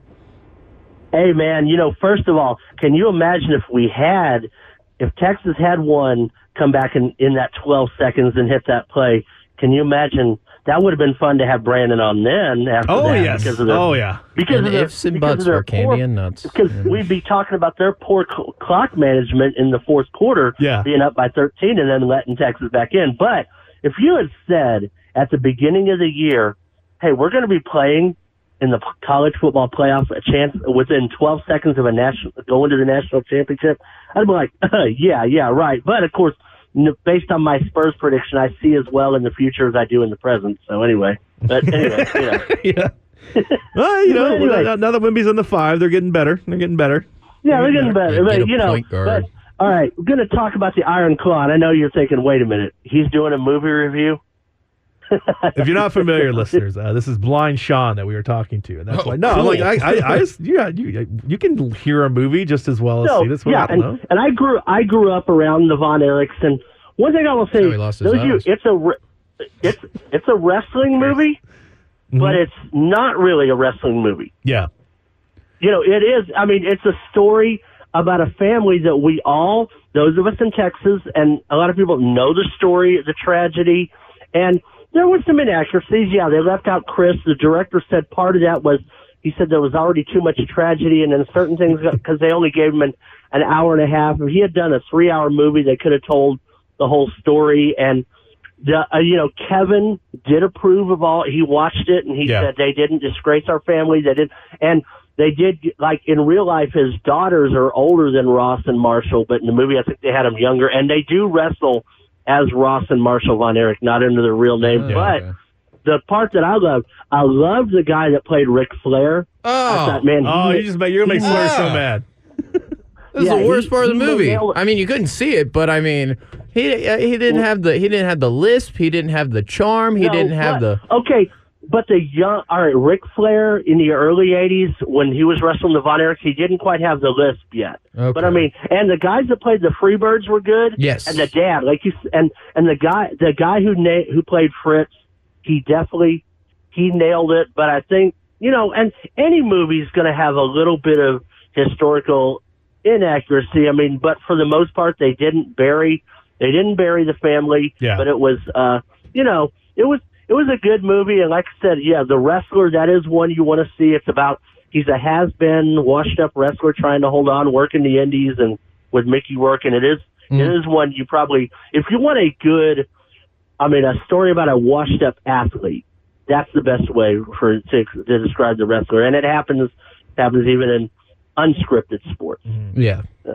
Hey, man, you know, first of all, can you imagine if we had, if Texas had one come back in, in that 12 seconds and hit that play? Can you imagine? That would have been fun to have Brandon on then. After Oh that yes. because of their, Oh yeah. because and of their, ifs and buts their for candy and nuts. because Yeah. we'd be talking about their poor cl- clock management in the fourth quarter, Yeah. being up by 13 and then letting Texas back in. But if you had said at the beginning of the year, hey, we're going to be playing in the college football playoff a chance within 12 seconds of a national going to the national championship, I'd be like, yeah, yeah, right. But of course, based on my Spurs prediction, I see as well in the future as I do in the present. So anyway, but anyway, you know. yeah. Well, you know, Anyway. now that Wemby's in the five, they're getting better. They're getting better. Yeah, they're getting better. Get But, you know, but all right, we're going to talk about the Iron Claw. And I know you're thinking, wait a minute, he's doing a movie review. If you're not familiar, listeners, uh, this is Blind Sean that we were talking to, and that's Oh, why. No, I'm cool. like I, I, I just, yeah, you, you can hear a movie just as well as No, see this one. yeah, I know. and, and I grew I grew up around the Von Erichs, and one thing I will say, how he lost his those you, it's a it's it's a wrestling movie, Mm-hmm. but it's not really a wrestling movie. Yeah, you know, it is. I mean, it's a story about a family that we all, those of us in Texas, and a lot of people know the story, the tragedy, and there was some inaccuracies. Yeah, they left out Chris. The director said part of that was he said there was already too much tragedy, and then certain things because they only gave him an, an hour and a half. If he had done a three-hour movie, they could have told the whole story. And the uh, you know Kevin did approve of all. He watched it and he Yeah. said they didn't disgrace our family. They didn't. and they did like in real life. His daughters are older than Ross and Marshall, but in the movie I think they had them younger, and they do wrestle as Ross and Marshall Von Erich, not under their real name. Yeah, but okay. the part that I loved, I loved the guy that played Ric Flair. I Oh, thought, man, Oh, he- you just make you're gonna make Flair so Yeah. mad. this is the worst he- part of the movie. nailed. I mean, you couldn't see it, but I mean, he uh, he didn't have the he didn't have the lisp. He didn't have the charm. He No, didn't have but- the. okay. But the young, all right, Ric Flair in the early '80s when he was wrestling the Von Erichs, he didn't quite have the lisp yet. Okay. But I mean, and the guys that played the Freebirds were good. Yes. And the dad, like you, and and the guy, the guy who na- who played Fritz, he definitely he nailed it. But I think you know, and any movie's going to have a little bit of historical inaccuracy. I mean, but for the most part, they didn't bury they didn't bury the family. Yeah. But it was, uh, you know, it was it was a good movie. And like I said, yeah, the wrestler that is one you want to see. It's about he's a has been washed up wrestler trying to hold on, working the indies, and with Mickey working. It is it mm. is one you probably if you want a good, I mean, a story about a washed up athlete. That's the best way for to, to describe the wrestler, and it happens happens even in unscripted sports. Yeah. Yeah,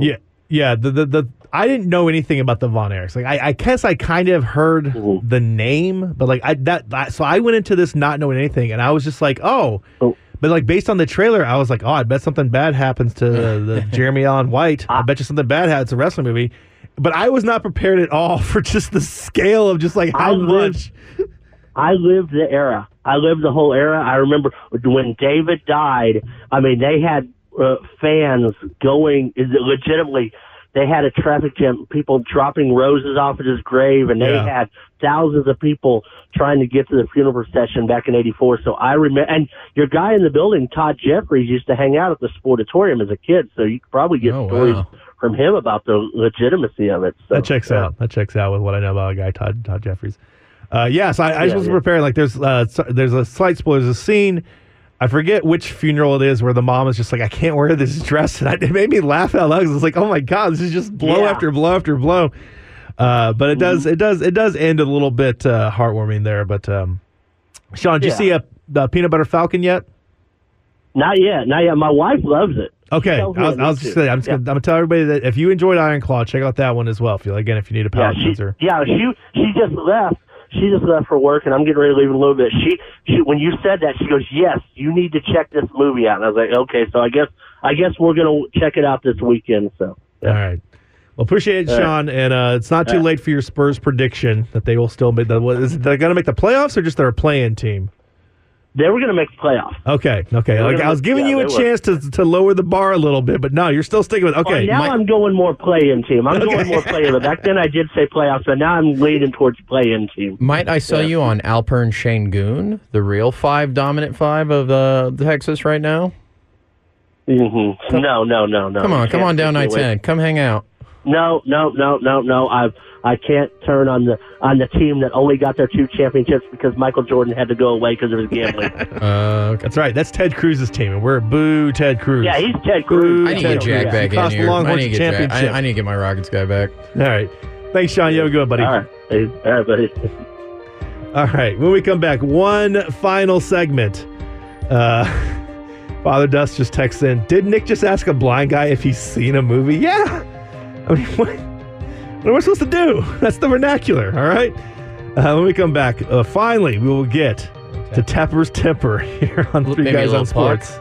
yeah. Yeah, the, the the I didn't know anything about the Von Erichs. Like I, I guess I kind of heard Mhm. the name, but like I that, that so I went into this not knowing anything, and I was just like, oh. Oh. But like based on the trailer, I was like, oh, I bet something bad happens to the Jeremy Allen White. I bet you something bad happens. It's a wrestling movie. But I was not prepared at all for just the scale of just like how I lived- much. I lived the era. I lived the whole era. I remember when David died. I mean, they had uh, fans going is it legitimately. They had a traffic jam, people dropping roses off at his grave, and they Yeah. had thousands of people trying to get to the funeral procession back in '84. So I remember, and your guy in the building, Todd Jeffries, used to hang out at the Sportatorium as a kid. So you could probably get Oh, stories wow. from him about the legitimacy of it. So, That checks yeah. out. That checks out with what I know about a guy Todd Todd Jeffries. Uh, yeah, so I, I Yeah, wasn't yeah. prepared. Like there's uh, there's a slight spoiler. There's a scene. I forget which funeral it is where the mom is just like, I can't wear this dress, and I, it made me laugh out loud. It's like, oh my god, this is just blow Yeah. after blow after blow. Uh, but it does it does it does end a little bit uh, heartwarming there. But um, Sean, did Yeah. you see a the peanut butter falcon yet? Not yet, not yet. My wife loves it. Okay, I was, I was just to. gonna, I'm just Yeah. gonna, I'm gonna tell everybody that if you enjoyed Iron Claw, check out that one as well. If you again, if you need a Yeah, palate she, cleanser. yeah, she she just left. She just left for work, and I'm getting ready to leave in a little bit. She, she, when you said that, she goes, "Yes, you need to check this movie out." And I was like, "Okay." So I guess, I guess we're gonna check it out this weekend. So, yeah. All right. Well, appreciate it, All right. Sean. And uh, it's not too right. late for your Spurs prediction that they will still make the. What, is they're going to make the playoffs or just they're their playing team? They were gonna make the playoffs. Okay, okay. Like, I was make- giving yeah, you a they were. chance to to lower the bar a little bit, but no, you're still sticking with. Okay, Well, now Mike- I'm going more play-in team. I'm Okay. going more play-in. But back then I did say playoffs, but now I'm leaning towards play-in team. Might I sell Yeah. you on Alperen Sengun, the real five dominant five of uh, the Texas right now? Mm-hmm. No, no, no, no. Come on, come on down I take me away. ten. Come hang out. No, no, no, no, no. I I can't turn on the on the team that only got their two championships because Michael Jordan had to go away because of his gambling. Uh, okay. that's right. That's Ted Cruz's team, and we're boo Ted Cruz. yeah, he's Ted Cruz. I need to get Jack back He in cost the here. I Longhorns need to a get Jack. championship. I, I need to get my Rockets guy back. All right. Thanks, Sean. You have a good one, buddy. All right, Hey, all right, buddy. All right. When we come back, one final segment. Uh, Father Dust just texts in. Did Nick just ask a blind guy if he's seen a movie? Yeah. I mean, what, what am I supposed to do? That's the vernacular. All right. Uh, when we come back, uh, finally, we will get to Tepper's Temper here on Three maybe a Guys on puck. Sports.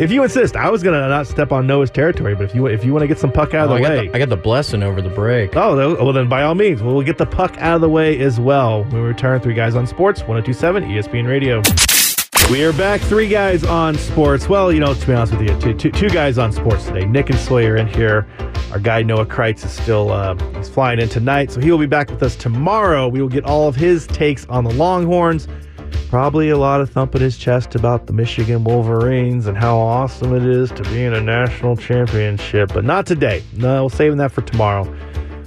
If you insist, I was gonna not step on Noah's territory, but if you if you want to get some puck out of Oh, I, the got way, the, I got the blessing over the break. Oh, tho- well, then by all means, we'll get the puck out of the way as well. When we return, Three Guys on Sports, 1027 ESPN Radio. We are back, Three Guys on Sports. Well, you know, to be honest with you, two, two, two guys on sports today. Nick and Sawyer in here. Our guy Noah Kreitz is still uh, he's flying in tonight, so he will be back with us tomorrow. We will get all of his takes on the Longhorns. Probably a lot of thumping his chest about the Michigan Wolverines and how awesome it is to be in a national championship, but not today. No, we're saving that for tomorrow.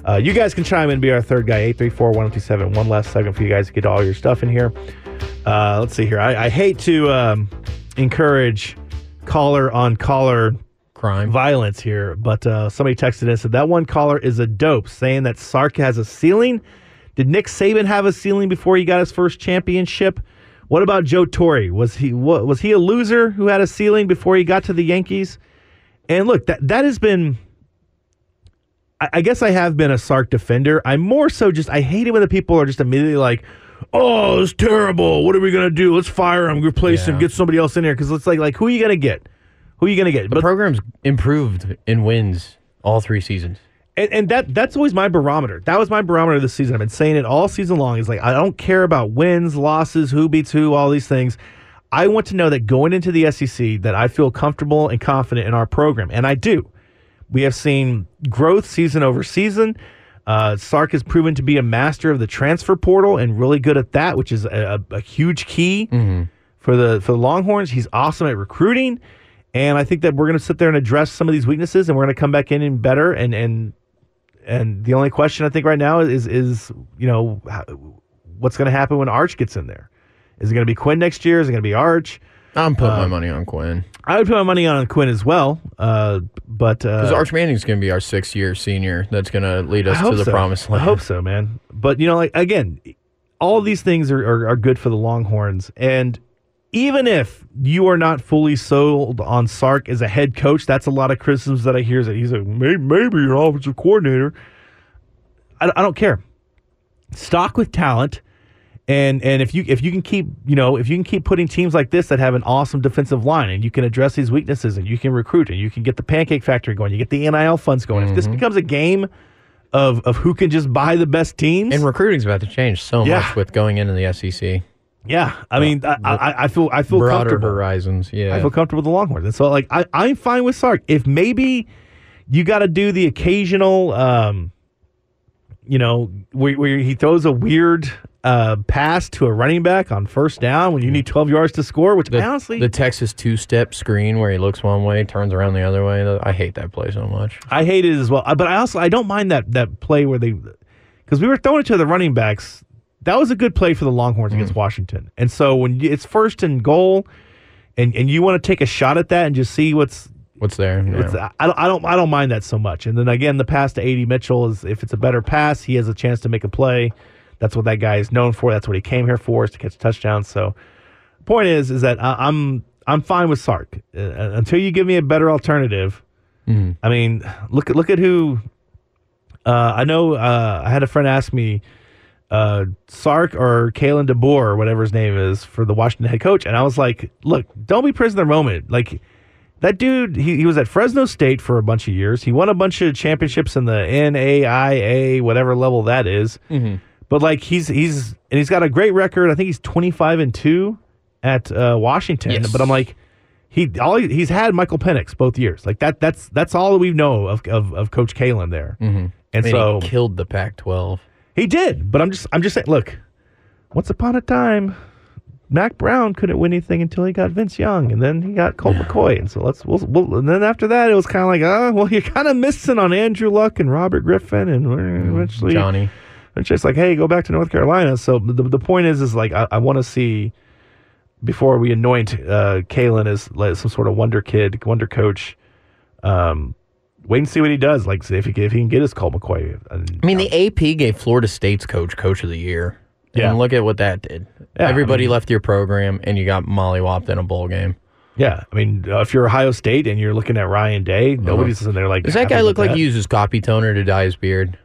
Uh, you guys can chime in and be our third guy, 834 1027. One last second for you guys to get all your stuff in here. Uh, let's see here. I, I hate to um, encourage caller on caller Crime. violence here, but uh, somebody texted in and said that one caller is a dope, saying that Sark has a ceiling. Did Nick Saban have a ceiling before he got his first championship? What about Joe Torre? Was he what, was he a loser who had a ceiling before he got to the Yankees? And look, that that has been. I, I guess I have been a Sark defender. I'm more so just I hate it when the people are just immediately like, "Oh, it's terrible. What are we gonna do? Let's fire him, replace him, Yeah. get somebody else in here." Because it's like, like who are you gonna get? Who are you gonna get? The program's improved in wins all three seasons. And, and that that's always my barometer. That was my barometer this season. I've been saying it all season long. Is like I don't care about wins, losses, who beats who, all these things. I want to know that going into the SEC that I feel comfortable and confident in our program, and I do. We have seen growth season over season. Uh, Sark has proven to be a master of the transfer portal and really good at that, which is a, a, huge key for the for the Longhorns. He's awesome at recruiting, and I think that we're going to sit there and address some of these weaknesses, and we're going to come back in and better. And and and the only question I think right now is is you know how, what's going to happen when Arch gets in there? Is it going to be Quinn next year? Is it going to be Arch? I'm putting Um, my money on Quinn I would put my money on Quinn as well, uh, but because uh, Arch Manning's going to be our six-year senior. That's going to lead us I hope to the so. promised land. I hope so, man. But you know, like again, all these things are, are, are good for the Longhorns, and even if you are not fully sold on Sark as a head coach, that's a lot of criticisms that I hear. Is that he's like maybe, maybe an offensive coordinator. I, I don't care. Stock with talent. And and if you if you can keep you know if you can keep putting teams like this that have an awesome defensive line and you can address these weaknesses and you can recruit and you can get the pancake factory going you get the NIL funds going if this becomes a game of of who can just buy the best teams And recruiting's about to change so Yeah. much with going into the SEC. yeah I mean I, I, I feel I feel Broader comfortable horizons. Yeah. I feel comfortable with the Longhorns and so like I I'm fine with Sark if maybe you got to do the occasional um you know where, where he throws a weird uh, pass to a running back on first down when you need 12 yards to score which the, honestly the Texas two-step screen where he looks one way, turns around the other way. I hate that play so much. I hate it as well. Uh, But I also I don't mind that that play where they because we were throwing it to the running backs. That was a good play for the Longhorns Mm. against Washington. And so when you, it's first and goal, and and you want to take a shot at that and just see what's. What's there? Yeah. I, don't, I don't I don't mind that so much. And then again, the pass to AD Mitchell is if it's a better pass, he has a chance to make a play. That's what that guy is known for. That's what he came here for is to catch touchdowns. So, point is is that I, I'm I'm fine with Sark uh, until you give me a better alternative. I mean, look at look at who. Uh, I know. Uh, I had a friend ask me, uh, Sark or Kalen DeBoer or whatever his name is for the Washington head coach, and I was like, look, don't be prisoner moment. Like that dude, he, he was at Fresno State for a bunch of years. He won a bunch of championships in the NAIA, whatever level that is. But like he's he's and he's got a great record. I think he's twenty five and two at uh, Washington. Yes. But I'm like, he all he, he's had Michael Penix both years. Like that that's that's all we know of of, of Coach Kalen there. Mm-hmm. And I mean, so he killed the Pac-12. he did. But I'm just I'm just saying. Look, once upon a time. Mack Brown couldn't win anything until he got Vince Young, and then he got Colt McCoy, and so let's. We'll, we'll, and then after that, it was kind of like, oh, well, you're kind of missing on Andrew Luck and Robert Griffin, and eventually, Johnny. It's just like, hey, go back to North Carolina. So the, the point is, is like I, I want to see before we anoint uh, Kalen as like some sort of wonder kid, wonder coach. Um, wait and see what he does. Like if he if he can get his Colt McCoy. And, I mean, the AP gave Florida State's coach Coach of the Year. Yeah. And look at what that did. Yeah, I Everybody mean- left your program, and you got mollywopped in a bowl game. yeah, I mean, uh, if you're Ohio State and you're looking at Ryan Day, nobody's in there like. Does that guy look like that. he uses copy toner to dye his beard?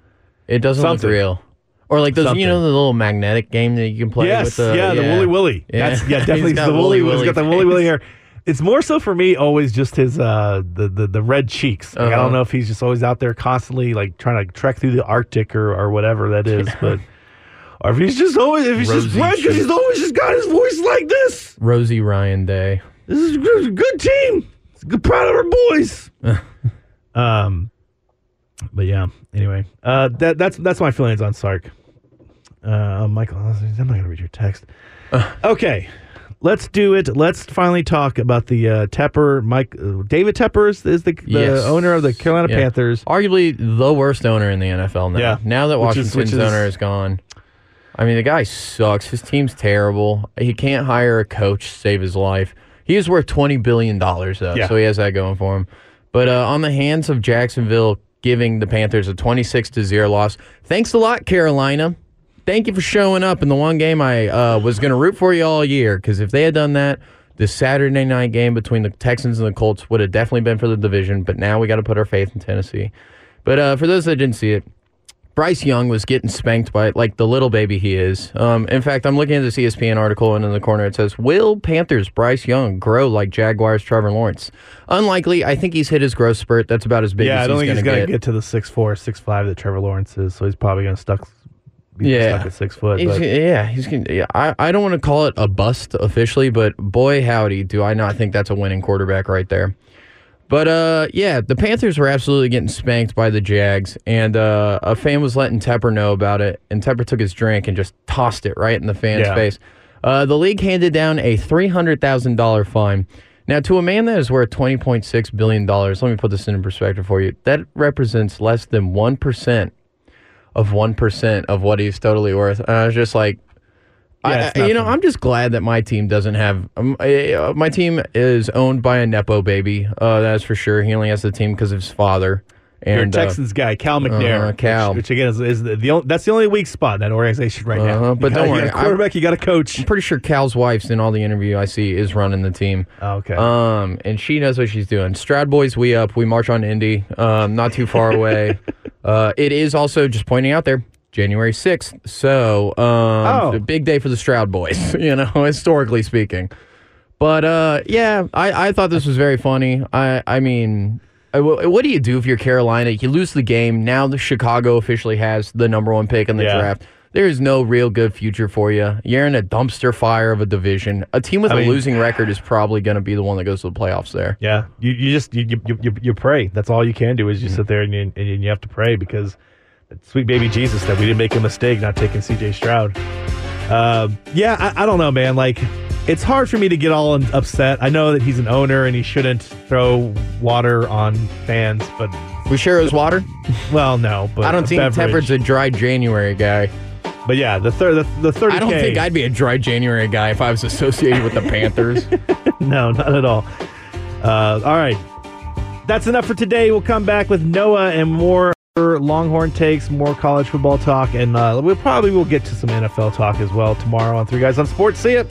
It doesn't Something. look real. Or like those, Something. you know, the little magnetic game that you can play Yes, with the yeah, the Wooly Willy. Yeah. That's, yeah, definitely the Wooly. Wooly He's got the Willy Wooly Willy hair. It's more so for me always just his uh the the, the red cheeks. Like, I Uh-huh. don't know if he's just always out there constantly like trying to trek through the Arctic or, or whatever that is, but or if he's just always if he's just red because he's always just got his voice like this. Rosie Ryan Day. This is a good, good team. Good, proud of our boys. um, but yeah. Anyway, uh, that that's that's my feelings on Sark. Uh, Michael, I'm not gonna read your text. Okay, let's do it. Let's finally talk about the uh, Tepper. Mike uh, David Tepper is, is the, the Yes. owner of the Carolina Yeah. Panthers. Arguably the worst owner in the NFL now. Yeah. Now that Which is- Washington's which is- owner is gone. I mean, the guy sucks. His team's terrible. He can't hire a coach to save his life. He is worth $20 billion, though, Yeah. so he has that going for him. But uh, on the hands of Jacksonville giving the Panthers a 26 to 0 loss. Thanks a lot, Carolina. Thank you for showing up in the one game I uh, was going to root for you all year. Because if they had done that, the Saturday night game between the Texans and the Colts would have definitely been for the division. But now we got to put our faith in Tennessee. But uh, for those that didn't see it, Bryce Young was getting spanked by like the little baby he is. Um, in fact, I'm looking at this ESPN article, and in the corner it says, "Will Panthers Bryce Young grow like Jaguars Trevor Lawrence?" Unlikely. I think he's hit his growth spurt. That's about as big Yeah, as I don't he's think he's going to get. to the six four, six five that Trevor Lawrence is. So he's probably gonna stuck. Be Yeah. stuck at six foot. He's, yeah, he's gonna. Yeah, I, I don't want to call it a bust officially, but boy howdy, do I not think that's a winning quarterback right there. But uh, yeah, the Panthers were absolutely getting spanked by the Jags, and uh, a fan was letting Tepper know about it, and Tepper took his drink and just tossed it right in the fan's Yeah. face. Uh, the league handed down a three hundred thousand dollar fine. Now, to a man that is worth twenty point six billion dollars, let me put this in perspective for you. That represents less than one percent of one percent of what he's totally worth. And I was just like, Yeah, I, you know. I'm just glad that my team doesn't have. Um, uh, my team is owned by a nepo baby. Uh, that's for sure. He only has the team because of his father. you're a And uh, Texans guy, Cal McNair. uh, Cal. which, which again is, is the, the only, that's the only weak spot in that organization right now. Uh-huh, but You don't worry, you quarterback. you got a coach. I'm pretty sure Cal's wife's in all the interview I see is running the team. Oh, okay. Um, and she knows what she's doing. Stroud boys, we up. We march on Indy. Um, not too far away. Uh, it is also just pointing out there. January 6th. So, um, Oh. a big day for the Stroud boys, you know, historically speaking. But uh, yeah, I, I thought this was very funny. I I mean, I- what do you do if you're Carolina? You lose the game. Now the Chicago officially has the number one pick in the Yeah. draft. There is no real good future for you. You're in a dumpster fire of a division. A team with I a mean- losing record is probably going to be the one that goes to the playoffs there. Yeah, you, you just you, you you you pray. That's all you can do is you sit there and you, and you have to pray because sweet baby Jesus that we didn't make a mistake not taking C.J. Stroud. Uh, yeah, I, I don't know, man. Like, it's hard for me to get all upset. I know that he's an owner and he shouldn't throw water on fans, but We sure it was water. well, no. But I don't think beverage. Tepper's a dry January guy. But yeah, the third the, the thirty. I don't think I'd be a dry January guy if I was associated with the Panthers. No, not at all. Uh, all right. That's enough for today. We'll come back with Noah and more Longhorn takes, more college football talk, and uh, we probably will get to some NFL talk as well tomorrow on Three Guys on Sports. See ya.